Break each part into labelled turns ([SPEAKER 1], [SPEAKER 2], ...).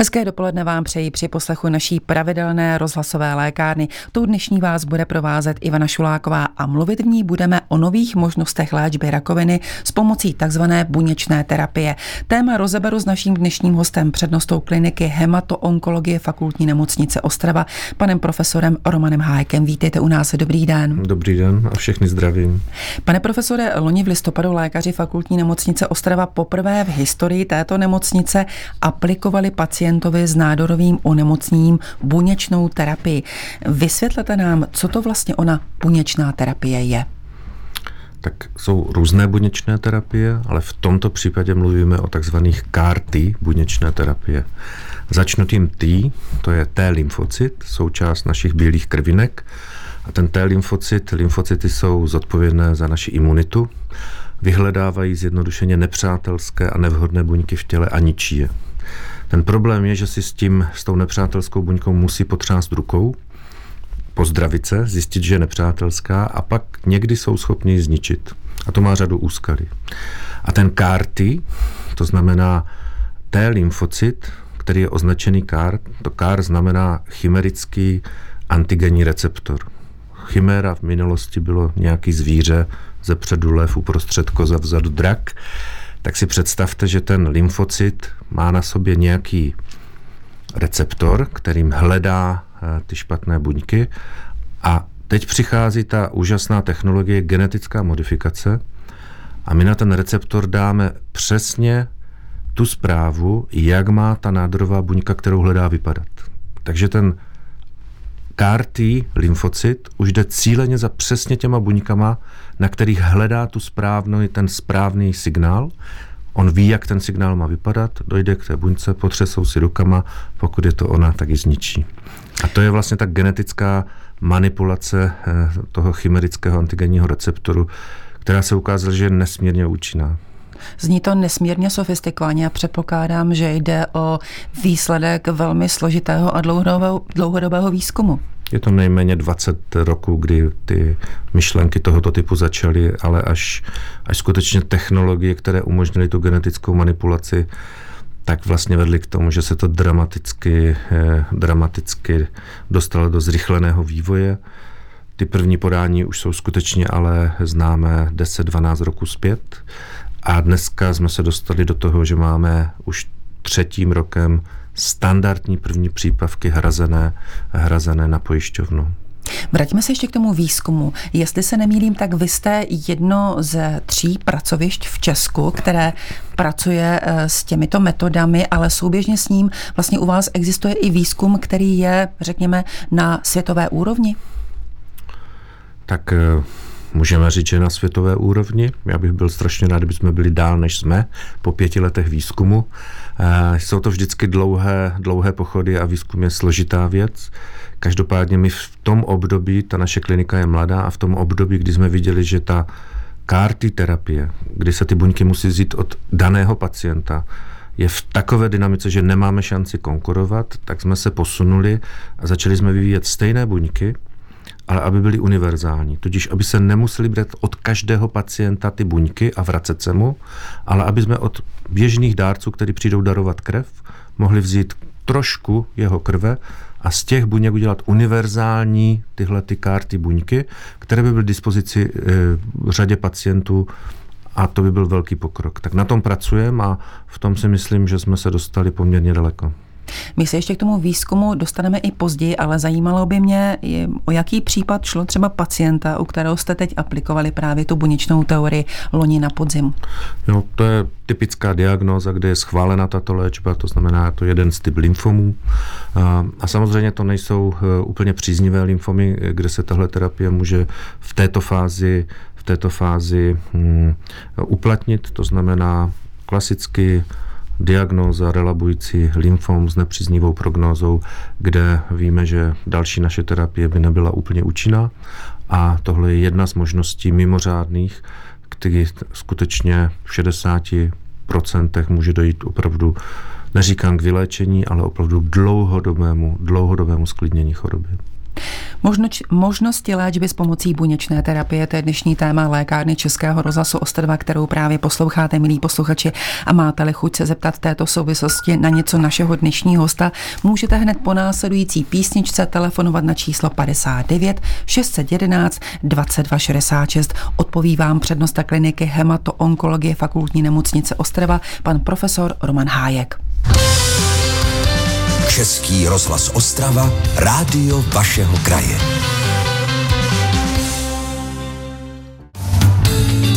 [SPEAKER 1] Hezké dopoledne vám přeji při poslechu naší pravidelné rozhlasové lékárny. Tou dnešní vás bude provázet Ivana Šuláková a mluvit v ní budeme o nových možnostech léčby rakoviny s pomocí takzvané buněčné terapie. Téma rozeberu s naším dnešním hostem, přednostou kliniky hematoonkologie fakultní nemocnice Ostrava, panem profesorem Romanem Hájkem. Vítejte u nás. Dobrý den.
[SPEAKER 2] Dobrý den a všechny zdravím.
[SPEAKER 1] Pane profesore, loni v listopadu lékaři fakultní nemocnice Ostrava poprvé v historii této nemocnice aplikovali pacienty pacientovi s nádorovým onemocněním buněčnou terapii. Vysvětlete nám, co to vlastně ona buněčná terapie je.
[SPEAKER 2] Tak jsou různé buněčné terapie, ale v tomto případě mluvíme o takzvaných CAR-T buněčné terapie. Začnu tím T, to je T lymfocyt, součást našich bílých krvinek. A ten T lymfocyt, lymfocyty jsou zodpovědné za naši imunitu, vyhledávají zjednodušeně nepřátelské a nevhodné buňky v těle a ničí je. Ten problém je, že si s tím, s tou nepřátelskou buňkou musí potřást rukou, pozdravit se, zjistit, že je nepřátelská a pak někdy jsou schopni ji zničit. A to má řadu úskalí. A ten CAR-T, to znamená T lymfocyt, který je označený CAR, to CAR znamená chimerický antigenní receptor. Chiméra v minulosti bylo nějaký zvíře, ze předu lev, uprostřed koza, vzadu drak tak si představte, že ten lymfocyt má na sobě nějaký receptor, kterým hledá eh, ty špatné buňky a teď přichází ta úžasná technologie genetická modifikace a my na ten receptor dáme přesně tu zprávu, jak má ta nádorová buňka, kterou hledá vypadat. Takže ten CAR-T lymfocyt už jde cíleně za přesně těma buňkama, na kterých hledá tu správný, ten správný signál. On ví, jak ten signál má vypadat, dojde k té buňce, potřesou si rukama, pokud je to ona, tak ji zničí. A to je vlastně ta genetická manipulace eh, toho chimerického antigenního receptoru, která se ukázala, že je nesmírně účinná.
[SPEAKER 1] Zní to nesmírně sofistikovaně a předpokládám, že jde o výsledek velmi složitého a dlouhodobého, dlouhodobého výzkumu.
[SPEAKER 2] Je to nejméně 20 roků, kdy ty myšlenky tohoto typu začaly, ale až, až skutečně technologie, které umožnily tu genetickou manipulaci, tak vlastně vedly k tomu, že se to dramaticky, eh, dramaticky dostalo do zrychleného vývoje. Ty první podání už jsou skutečně ale známé 10-12 roku zpět. A dneska jsme se dostali do toho, že máme už třetím rokem standardní první přípravky hrazené, hrazené na pojišťovnu.
[SPEAKER 1] Vraťme se ještě k tomu výzkumu. Jestli se nemýlím, tak vy jste jedno ze tří pracovišť v Česku, které pracuje eh, s těmito metodami, ale souběžně s ním vlastně u vás existuje i výzkum, který je, řekněme, na světové úrovni?
[SPEAKER 2] Tak eh, můžeme říct, že na světové úrovni. Já bych byl strašně rád, kdyby jsme byli dál, než jsme po pěti letech výzkumu. Eh, jsou to vždycky dlouhé, dlouhé pochody a výzkum je složitá věc. Každopádně my v tom období, ta naše klinika je mladá a v tom období, kdy jsme viděli, že ta karty terapie, kdy se ty buňky musí vzít od daného pacienta, je v takové dynamice, že nemáme šanci konkurovat, tak jsme se posunuli a začali jsme vyvíjet stejné buňky, ale aby byly univerzální. Tudíž, aby se nemuseli brát od každého pacienta ty buňky a vracet se mu, ale aby jsme od běžných dárců, kteří přijdou darovat krev, mohli vzít trošku jeho krve a z těch buněk udělat univerzální tyhle ty karty buňky, které by byly k dispozici e, řadě pacientů a to by byl velký pokrok. Tak na tom pracujeme a v tom si myslím, že jsme se dostali poměrně daleko.
[SPEAKER 1] My se ještě k tomu výzkumu dostaneme i později, ale zajímalo by mě, o jaký případ šlo třeba pacienta, u kterého jste teď aplikovali právě tu buněčnou teorii loni na podzim.
[SPEAKER 2] No, to je typická diagnóza, kde je schválena tato léčba, to znamená to jeden z typ lymfomů. A, a samozřejmě to nejsou e, úplně příznivé lymfomy, kde se tahle terapie může v této fázi v této fázi hm, uplatnit, to znamená klasicky diagnóza relabující lymfom s nepříznivou prognózou, kde víme, že další naše terapie by nebyla úplně účinná. A tohle je jedna z možností mimořádných, který skutečně v 60% může dojít opravdu, neříkám k vyléčení, ale opravdu dlouhodobému, dlouhodobému sklidnění choroby.
[SPEAKER 1] Možnoč, možnosti léčby s pomocí buněčné terapie, to je dnešní téma lékárny Českého rozhlasu Ostrva, kterou právě posloucháte, milí posluchači, a máte-li chuť se zeptat této souvislosti na něco našeho dnešního hosta, můžete hned po následující písničce telefonovat na číslo 59 611 2266. Odpoví vám přednosta kliniky hemato-onkologie fakultní nemocnice Ostrava, pan profesor Roman Hájek.
[SPEAKER 3] Český rozhlas Ostrava, rádio vašeho kraje.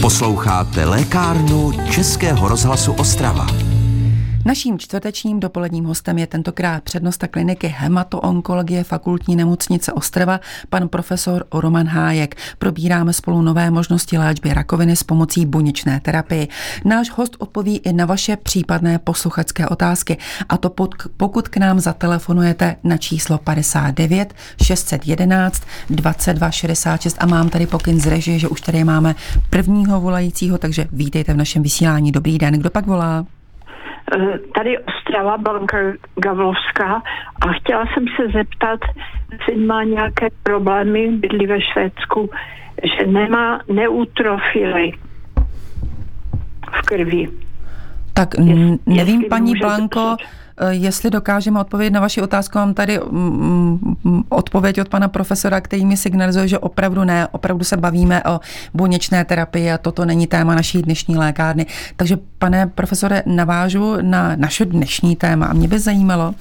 [SPEAKER 3] Posloucháte lékárnu Českého rozhlasu Ostrava.
[SPEAKER 1] Naším čtvrtečním dopoledním hostem je tentokrát přednosta kliniky hematoonkologie fakultní nemocnice Ostrava, pan profesor Roman Hájek. Probíráme spolu nové možnosti léčby rakoviny s pomocí buněčné terapie. Náš host odpoví i na vaše případné posluchačské otázky a to pokud k nám zatelefonujete na číslo 59 611 22 66 a mám tady pokyn z režie, že už tady máme prvního volajícího, takže vítejte v našem vysílání. Dobrý den, kdo pak volá?
[SPEAKER 4] Eh, tady Ostrava, Blanka Gavlovská a chtěla jsem se zeptat, jestli má nějaké problémy, bydlí ve Švédsku, že nemá neutrofily v krvi.
[SPEAKER 1] Tak nevím, jestli paní Blanko, Eh, jestli dokážeme odpovědět na vaši otázku, mám tady mm, mm, odpověď od pana profesora, který mi signalizuje, že opravdu ne, opravdu se bavíme o buněčné terapii a toto není téma naší dnešní lékárny. Takže pane profesore, navážu na naše dnešní téma a mě by zajímalo,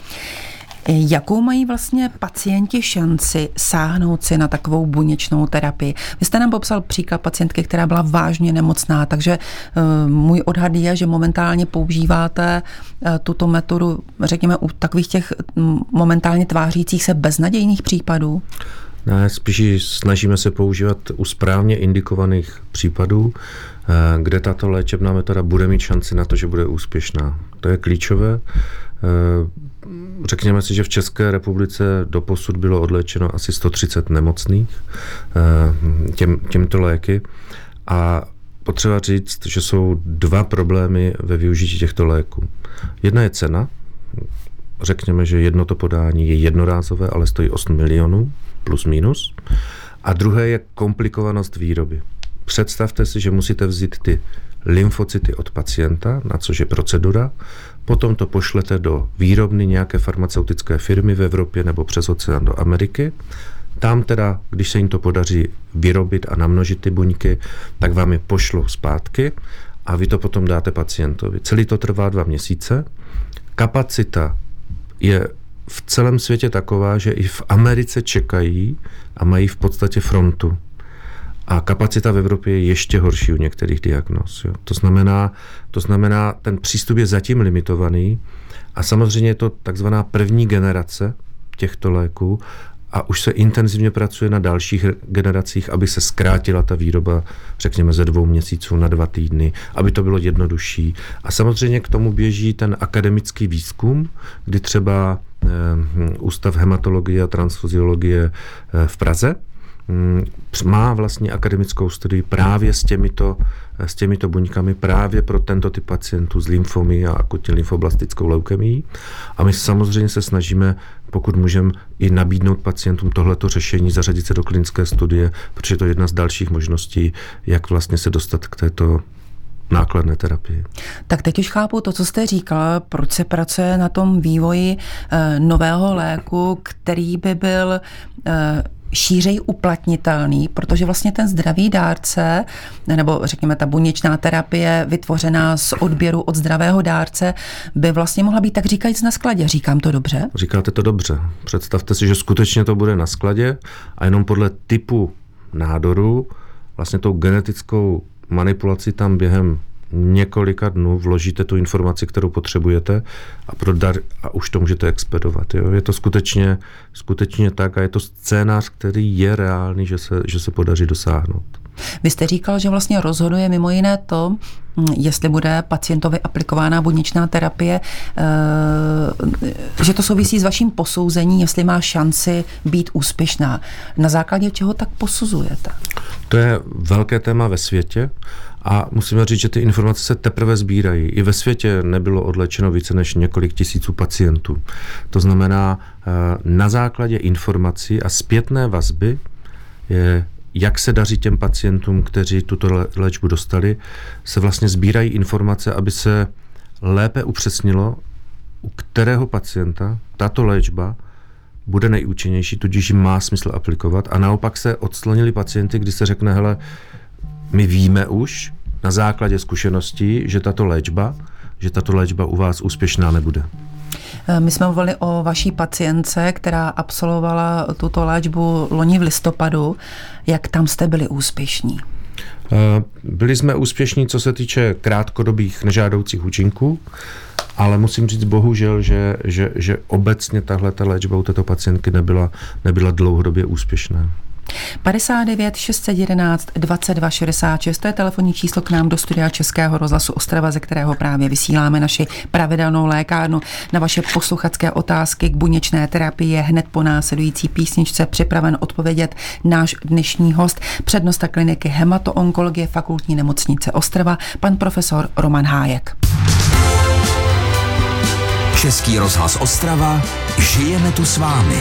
[SPEAKER 1] Jakou mají vlastně pacienti šanci sáhnout si na takovou buněčnou terapii? Vy jste nám popsal příklad pacientky, která byla vážně nemocná, takže eh, můj odhad je, že momentálně používáte eh, tuto metodu, řekněme, u takových těch mm, momentálně tvářících se beznadějných případů?
[SPEAKER 2] Ne, spíš snažíme se používat u správně indikovaných případů, eh, kde tato léčebná metoda bude mít šanci na to, že bude úspěšná. To je klíčové. Řekněme si, že v České republice doposud bylo odléčeno asi 130 nemocných eh, těm, těmito léky a potřeba říct, že jsou dva problémy ve využití těchto léků. Jedna je cena, řekněme, že jedno to podání je jednorázové, ale stojí 8 milionů plus minus. A druhé je komplikovanost výroby. Představte si, že musíte vzít ty lymfocyty od pacienta, na což je procedura, potom to pošlete do výrobny nějaké farmaceutické firmy v Evropě nebo přes oceán do Ameriky. Tam teda, když se jim to podaří vyrobit a namnožit ty buňky, tak vám je pošlou zpátky a vy to potom dáte pacientovi. Celý to trvá dva měsíce. Kapacita je v celém světě taková, že i v Americe čekají a mají v podstatě frontu. A kapacita v Evropě je ještě horší u některých diagnóz. Jo. To, znamená, to znamená, ten přístup je zatím limitovaný a samozřejmě je to takzvaná první generace těchto léků a už se intenzivně pracuje na dalších generacích, aby se zkrátila ta výroba, řekněme, ze dvou měsíců na dva týdny, aby to bylo jednodušší. A samozřejmě k tomu běží ten akademický výzkum, kdy třeba eh, Ústav hematologie a transfuziologie eh, v Praze má vlastně akademickou studii právě s těmito, s těmito buňkami právě pro tento typ pacientů s lymfomy a akutně lymfoblastickou leukemií. A my samozřejmě se snažíme, pokud můžeme, i nabídnout pacientům tohleto řešení, zařadit se do klinické studie, protože to je jedna z dalších možností, jak vlastně se dostat k této nákladné terapii.
[SPEAKER 1] Tak teď už chápu to, co jste říkal, proč se pracuje na tom vývoji e, nového léku, který by byl e, šířej uplatnitelný, protože vlastně ten zdravý dárce, nebo řekněme ta buněčná terapie vytvořená z odběru od zdravého dárce, by vlastně mohla být tak říkajíc na skladě. Říkám to dobře?
[SPEAKER 2] Říkáte to dobře. Představte si, že skutečně to bude na skladě a jenom podle typu nádoru vlastně tou genetickou manipulaci tam během několika dnů vložíte tu informaci, kterou potřebujete a, prodar, a už to můžete expedovat. Jo? Je to skutečně, skutečně tak a je to scénář, který je reálný, že se, že se podaří dosáhnout.
[SPEAKER 1] Vy jste říkal, že vlastně rozhoduje mimo jiné to, hm, jestli bude pacientovi aplikována buněčná terapie, eh, že to souvisí s vaším posouzení, jestli má šanci být úspěšná. Na základě čeho tak posuzujete?
[SPEAKER 2] To je velké téma ve světě A musíme říct, že ty informace se teprve sbírají. I ve světě nebylo odlečeno více než několik tisíců pacientů. To znamená, eh, na základě informací a zpětné vazby je jak se daří těm pacientům, kteří tuto léčbu dostali, se vlastně sbírají informace, aby se lépe upřesnilo, u kterého pacienta tato léčba bude nejúčinnější, tudíž má smysl aplikovat. A naopak se odslonili pacienty, kdy se řekne, hele, my víme už na základě zkušeností, že tato léčba, že tato léčba u vás úspěšná nebude.
[SPEAKER 1] Eh, my jsme mluvili o vaší pacience, která absolvovala tuto léčbu loni v listopadu. Jak tam jste byli úspěšní?
[SPEAKER 2] Eh, byli jsme úspěšní, co se týče krátkodobých nežádoucích účinků, ale musím říct bohužel, že, že, že obecně tahle ta léčba u této pacientky nebyla, nebyla dlouhodobě úspěšná.
[SPEAKER 1] 59 611 22 66, to je telefonní číslo k nám do studia Českého rozhlasu Ostrava, ze kterého právě vysíláme naši pravidelnou lékárnu. Na vaše posluchačské otázky k buněčné terapii je hned po následující písničce připraven odpovědět náš dnešní host, přednosta kliniky hematoonkologie fakultní nemocnice Ostrava, pan profesor Roman Hájek.
[SPEAKER 3] Český rozhlas Ostrava, žijeme tu s vámi.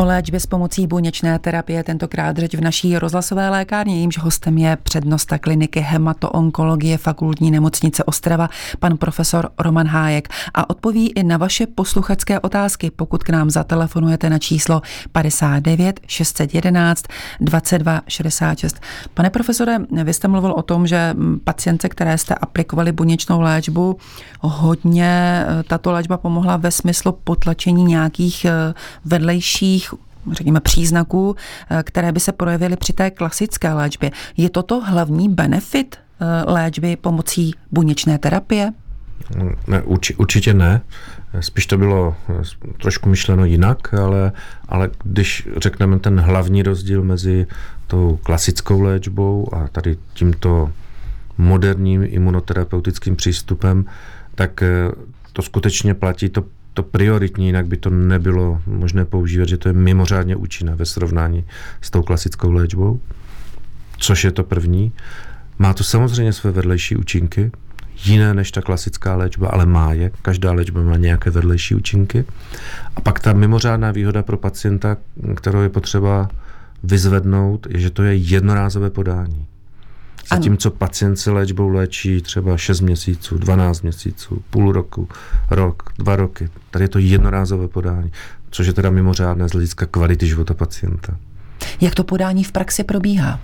[SPEAKER 1] O léčbě s pomocí buněčné terapie tentokrát řeč v naší rozhlasové lékárně, jímž hostem je přednosta kliniky hematoonkologie fakultní nemocnice Ostrava, pan profesor Roman Hájek. A odpoví i na vaše posluchačské otázky, pokud k nám zatelefonujete na číslo 59 611 22 66. Pane profesore, vy jste mluvil o tom, že pacience, které jste aplikovali buněčnou léčbu, hodně eh, tato léčba pomohla ve smyslu potlačení nějakých eh, vedlejších řekněme, příznaků, eh, které by se projevily při té klasické léčbě. Je toto hlavní benefit eh, léčby pomocí buněčné terapie?
[SPEAKER 2] Ne, urči, určitě ne. Spíš to bylo eh, trošku myšleno jinak, ale, ale když řekneme ten hlavní rozdíl mezi tou klasickou léčbou a tady tímto moderním imunoterapeutickým přístupem, tak to skutečně platí to to prioritní, jinak by to nebylo možné používat, že to je mimořádně účinné ve srovnání s tou klasickou léčbou, což je to první. Má to samozřejmě své vedlejší účinky, jiné než ta klasická léčba, ale má je. Každá léčba má nějaké vedlejší účinky. A pak ta mimořádná výhoda pro pacienta, kterou je potřeba vyzvednout, je, že to je jednorázové podání. Zatímco pacient se léčbou léčí třeba 6 měsíců, 12 měsíců, půl roku, rok, dva roky. Tady je to jednorázové podání, což je teda mimořádné z hlediska kvality života pacienta.
[SPEAKER 1] Jak to podání v praxi probíhá?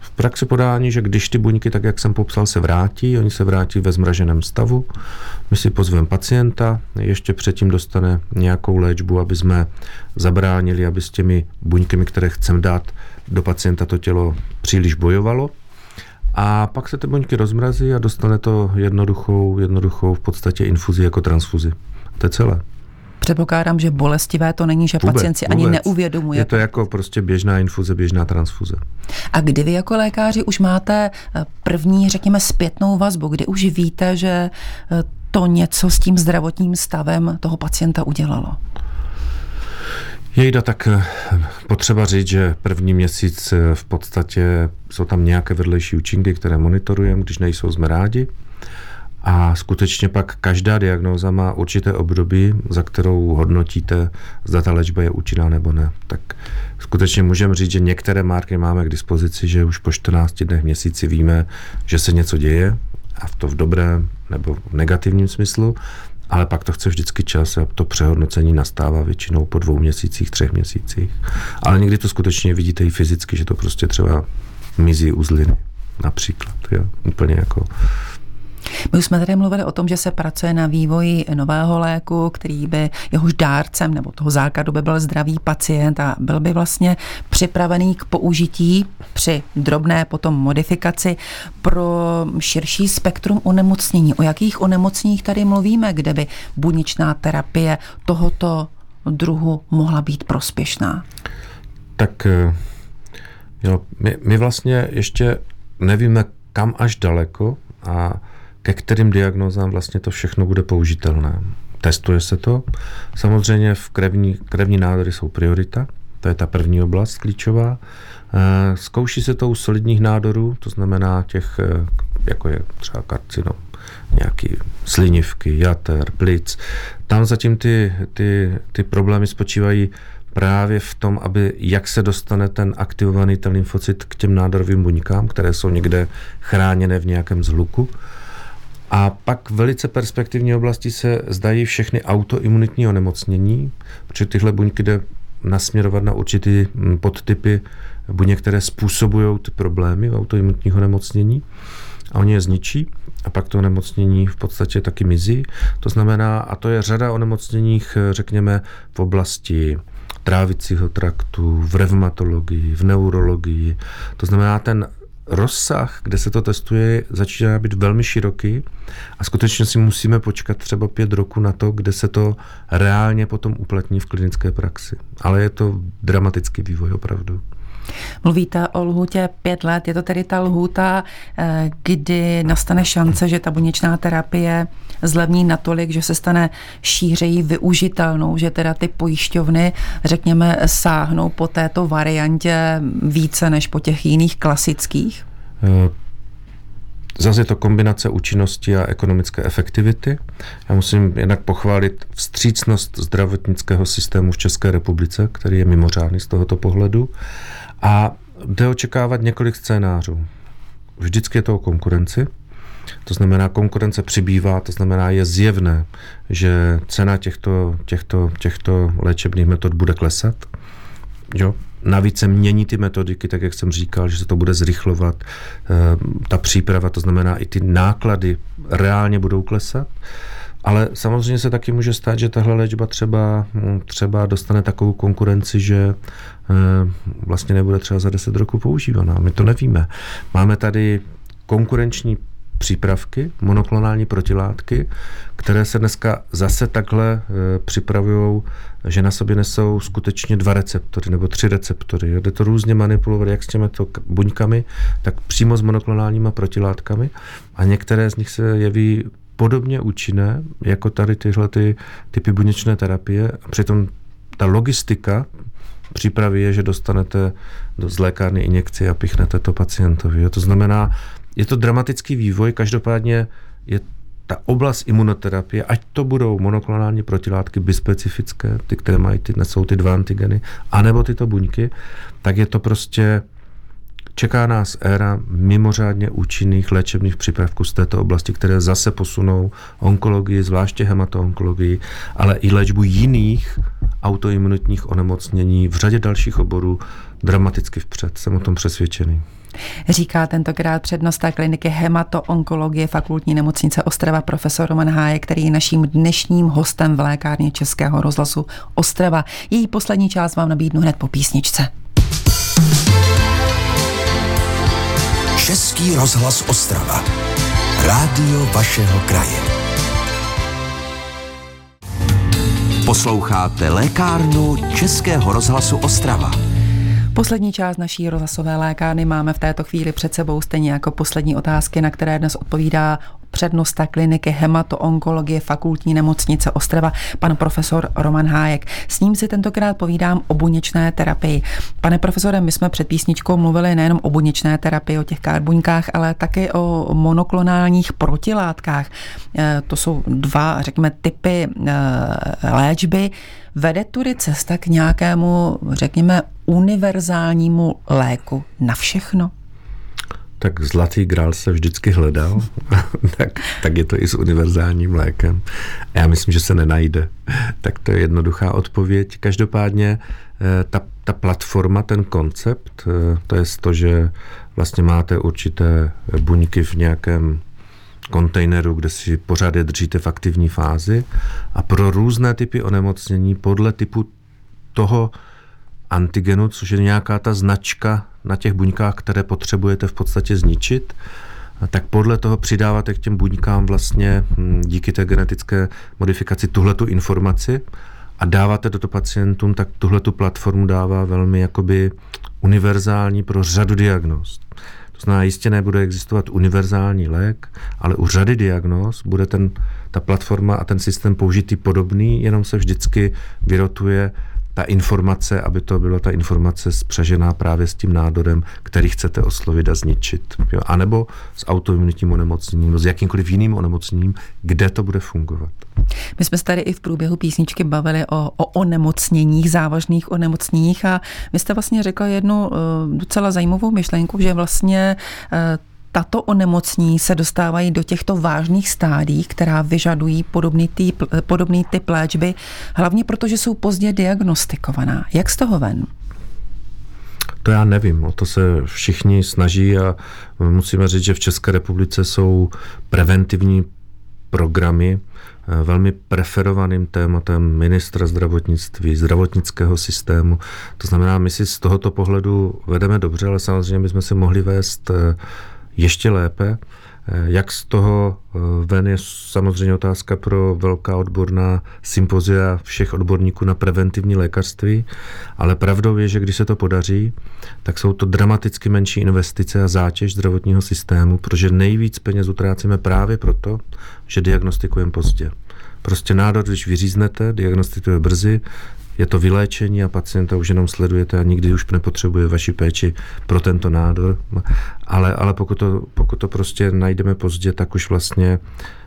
[SPEAKER 2] V praxi podání, že když ty buňky, tak jak jsem popsal, se vrátí, oni se vrátí ve zmraženém stavu, my si pozveme pacienta, ještě předtím dostane nějakou léčbu, aby jsme zabránili, aby s těmi buňkami, které chceme dát do pacienta, to tělo příliš bojovalo, a pak se ty buňky rozmrazí a dostane to jednoduchou, jednoduchou v podstatě infuzi jako transfuzi. To je celé.
[SPEAKER 1] Předpokládám, že bolestivé to není, že vůbec, pacient si ani neuvědomuje.
[SPEAKER 2] Je to jako prostě běžná infuze, běžná transfuze.
[SPEAKER 1] A kdy vy jako lékaři už máte eh, první, řekněme, zpětnou vazbu, kdy už víte, že eh, to něco s tím zdravotním stavem toho pacienta udělalo?
[SPEAKER 2] Jejda, tak eh, potřeba říct, že první měsíc eh, v podstatě jsou tam nějaké vedlejší účinky, které monitorujeme, když nejsou, jsme rádi. A skutečně pak každá diagnóza má určité období, za kterou hodnotíte, zda ta léčba je účinná nebo ne. Tak skutečně můžeme říct, že některé marky máme k dispozici, že už po 14 dnech měsíci víme, že se něco děje, a v to v dobrém nebo v negativním smyslu. Ale pak to chce vždycky čas a to přehodnocení nastává většinou po dvou měsících, třech měsících. Ale někdy to skutečně vidíte i fyzicky, že to prostě třeba mizí uzliny například. Jo? Úplně jako
[SPEAKER 1] my už jsme tady mluvili o tom, že se pracuje na vývoji nového léku, který by jehož dárcem nebo toho základu by byl zdravý pacient a byl by vlastně připravený k použití při drobné potom modifikaci pro širší spektrum onemocnění. O jakých onemocněních tady mluvíme, kde by buněčná terapie tohoto druhu mohla být prospěšná?
[SPEAKER 2] Tak eh, jo, my, my vlastně ještě nevíme, kam až daleko a ke kterým diagnózám vlastně to všechno bude použitelné. testuje se to. Samozřejmě v krevní, krevní nádory jsou priorita, to je ta první oblast klíčová. Eh, zkouší se to u solidních nádorů, to znamená těch, eh, jako je třeba karcinom, nějaký slinivky, jater, plic. Tam zatím ty, ty, ty problémy spočívají právě v tom, aby jak se dostane ten aktivovaný ten lymfocyt k těm nádorovým buňkám, které jsou někde chráněné v nějakém zhluku. A pak velice perspektivní oblasti se zdají všechny autoimunitní onemocnění, protože tyhle buňky jde nasměrovat na určitý hm, podtypy buněk, které způsobují ty problémy autoimunitního nemocnění a oni je zničí a pak to onemocnění v podstatě taky mizí. To znamená, a to je řada onemocněních, řekněme, v oblasti trávicího traktu, v revmatologii, v neurologii. To znamená, ten rozsah, kde se to testuje, začíná být velmi široký a skutečně si musíme počkat třeba pět roku na to, kde se to reálně potom uplatní v klinické praxi. Ale je to dramatický vývoj opravdu.
[SPEAKER 1] Mluvíte o lhůtě pět let, je to tedy ta lhůta, eh, kdy nastane šance, že ta buněčná terapie zlevní natolik, že se stane šířejí využitelnou, že teda ty pojišťovny, řekněme, sáhnou po této variantě více než po těch jiných klasických? Eh,
[SPEAKER 2] zase je to kombinace účinnosti a ekonomické efektivity. Já musím jednak pochválit vstřícnost zdravotnického systému v České republice, který je mimořádný z tohoto pohledu. A jde očekávat několik scénářů. Vždycky je to o konkurenci, to znamená, konkurence přibývá, to znamená, je zjevné, že cena těchto, těchto, těchto léčebných metod bude klesat. Jo? Navíc se mění ty metodiky, tak jak jsem říkal, že se to bude zrychlovat. Eh, ta příprava, to znamená, i ty náklady reálně budou klesat. Ale samozřejmě se taky může stát, že tahle léčba třeba, hm, třeba dostane takovou konkurenci, že eh, vlastně nebude třeba za 10 roků používaná. My to nevíme. Máme tady konkurenční přípravky, monoklonální protilátky, které se dneska zase takhle e, připravují, že na sobě nesou skutečně dva receptory nebo tři receptory. Jde to různě manipulovat jak s těmito buňkami, tak přímo s monoklonálníma protilátkami a některé z nich se jeví podobně účinné jako tady tyhle ty typy buněčné terapie. A přitom ta logistika přípravy je, že dostanete do z lékárny injekci a pichnete to pacientovi. To znamená, je to dramatický vývoj, každopádně je ta oblast imunoterapie, ať to budou monoklonální protilátky bispecifické, ty, které mají ty, nesou ty dva antigeny, anebo tyto buňky, tak je to prostě Čeká nás éra mimořádně účinných léčebných přípravků z této oblasti, které zase posunou onkologii, zvláště hematoonkologii, ale i léčbu jiných autoimunitních onemocnění v řadě dalších oborů dramaticky vpřed. Jsem o tom přesvědčený.
[SPEAKER 1] Říká tentokrát přednosta kliniky hematoonkologie fakultní nemocnice Ostrava profesor Roman Háje, který je naším dnešním hostem v lékárně Českého rozhlasu Ostrava. Její poslední část vám nabídnu hned po písničce.
[SPEAKER 3] Český rozhlas Ostrava. Rádio vašeho kraje. Posloucháte lékárnu Českého rozhlasu Ostrava.
[SPEAKER 1] Poslední část naší rozhlasové lékárny máme v této chvíli před sebou, stejně jako poslední otázky, na které dnes odpovídá přednosta kliniky hematoonkologie fakultní nemocnice Ostrava, pan profesor Roman Hájek. S ním si tentokrát povídám o buněčné terapii. Pane profesore, my jsme před písničkou mluvili nejenom o buněčné terapii, o těch karbuňkách, ale taky o monoklonálních protilátkách. Eh, to jsou dva, řekněme, typy eh, léčby. Vede tudy cesta k nějakému, řekněme, univerzálnímu léku na všechno?
[SPEAKER 2] tak zlatý grál se vždycky hledal, tak, tak je to i s univerzálním lékem. A já myslím, že se nenajde. Tak to je jednoduchá odpověď. Každopádně eh, ta, ta platforma, ten koncept, eh, to je to, že vlastně máte určité buňky v nějakém kontejneru, kde si pořád je držíte v aktivní fázi a pro různé typy onemocnění podle typu toho antigenu, což je nějaká ta značka na těch buňkách, které potřebujete v podstatě zničit, tak podle toho přidáváte k těm buňkám vlastně hm, díky té genetické modifikaci tuhletu informaci a dáváte to pacientům, tak tuhle tu platformu dává velmi jakoby univerzální pro řadu diagnóz. To znamená, jistě nebude existovat univerzální lék, ale u řady diagnóz bude ten, ta platforma a ten systém použitý podobný, jenom se vždycky vyrotuje ta informace, aby to byla ta informace spřežená právě s tím nádorem, který chcete oslovit a zničit. Jo? A nebo s autoimunitním onemocněním, s jakýmkoliv jiným onemocněním, kde to bude fungovat.
[SPEAKER 1] My jsme se tady i v průběhu písničky bavili o, o onemocněních, závažných onemocněních a vy jste vlastně řekla jednu uh, docela zajímavou myšlenku, že vlastně uh, tato onemocnění se dostávají do těchto vážných stádí, která vyžadují podobný typ, podobný typ léčby, hlavně protože jsou pozdě diagnostikovaná. Jak z toho ven?
[SPEAKER 2] To já nevím, o to se všichni snaží a musíme říct, že v České republice jsou preventivní programy eh, velmi preferovaným tématem ministra zdravotnictví, zdravotnického systému. To znamená, my si z tohoto pohledu vedeme dobře, ale samozřejmě bychom si mohli vést eh, ještě lépe. Eh, jak z toho eh, ven je samozřejmě otázka pro velká odborná sympozia všech odborníků na preventivní lékařství, ale pravdou je, že když se to podaří, tak jsou to dramaticky menší investice a zátěž zdravotního systému, protože nejvíc peněz utrácíme právě proto, že diagnostikujeme pozdě. Prostě nádor, když vyříznete, diagnostikuje brzy, je to vyléčení a pacienta už jenom sledujete a nikdy už nepotřebuje vaši péči pro tento nádor. Ale, ale pokud, to, pokud to prostě najdeme pozdě, tak už vlastně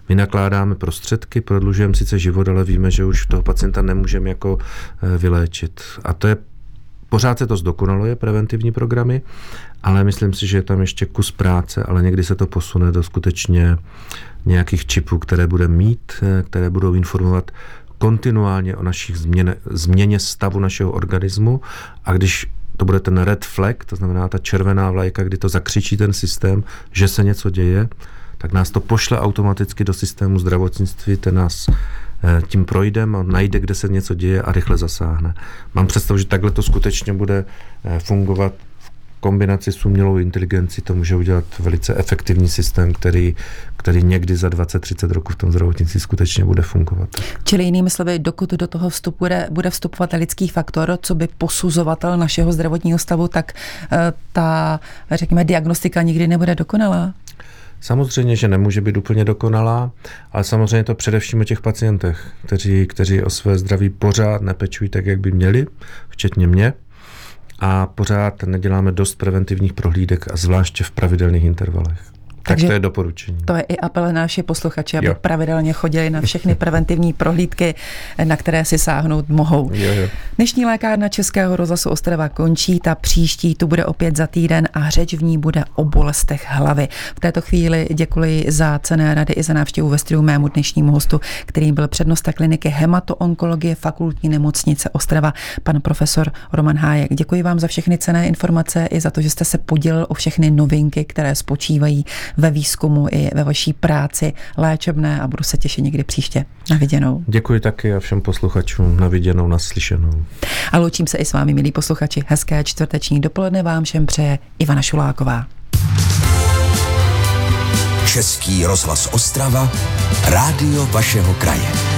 [SPEAKER 2] my nakládáme prostředky, prodlužujeme sice život, ale víme, že už toho pacienta nemůžeme jako eh, vyléčit. A to je Pořád se to zdokonaluje, preventivní programy, ale myslím si, že je tam ještě kus práce, ale někdy se to posune do skutečně nějakých čipů, které bude mít, eh, které budou informovat kontinuálně o našich změně, změně stavu našeho organismu a když to bude ten red flag, to znamená ta červená vlajka, kdy to zakřičí ten systém, že se něco děje, tak nás to pošle automaticky do systému zdravotnictví, ten nás eh, tím projdeme a najde, kde se něco děje a rychle zasáhne. Mám představu, že takhle to skutečně bude eh, fungovat kombinaci s umělou inteligencí to může udělat velice efektivní systém, který, který někdy za 20-30 roků v tom zdravotnictví skutečně bude fungovat.
[SPEAKER 1] Čili jinými slovy, dokud do toho vstupu bude, bude vstupovat lidský faktor, co by posuzovatel našeho zdravotního stavu, tak eh, ta, řekněme, diagnostika nikdy nebude dokonalá?
[SPEAKER 2] Samozřejmě, že nemůže být úplně dokonalá, ale samozřejmě to především o těch pacientech, kteří, kteří o své zdraví pořád nepečují tak, jak by měli, včetně mě a pořád neděláme dost preventivních prohlídek a zvláště v pravidelných intervalech. Takže tak to je doporučení.
[SPEAKER 1] To je i apel na naše posluchače, aby jo. pravidelně chodili na všechny preventivní prohlídky, na které si sáhnout mohou. Jo, jo. Dnešní lékárna Českého rozhlasu Ostrava končí, ta příští tu bude opět za týden a řeč v ní bude o bolestech hlavy. V této chvíli děkuji za cené rady i za návštěvu ve studiu mému dnešnímu hostu, kterým byl přednosta kliniky hematoonkologie fakultní nemocnice Ostrava, pan profesor Roman Hájek. Děkuji vám za všechny cené informace i za to, že jste se podělil o všechny novinky, které spočívají ve výzkumu i ve vaší práci léčebné a budu se těšit někdy příště. Na viděnou.
[SPEAKER 2] Děkuji taky a všem posluchačům na viděnou, naslyšenou.
[SPEAKER 1] A loučím se i s vámi, milí posluchači. Hezké čtvrteční dopoledne vám všem přeje Ivana Šuláková.
[SPEAKER 3] Český rozhlas Ostrava, rádio vašeho kraje.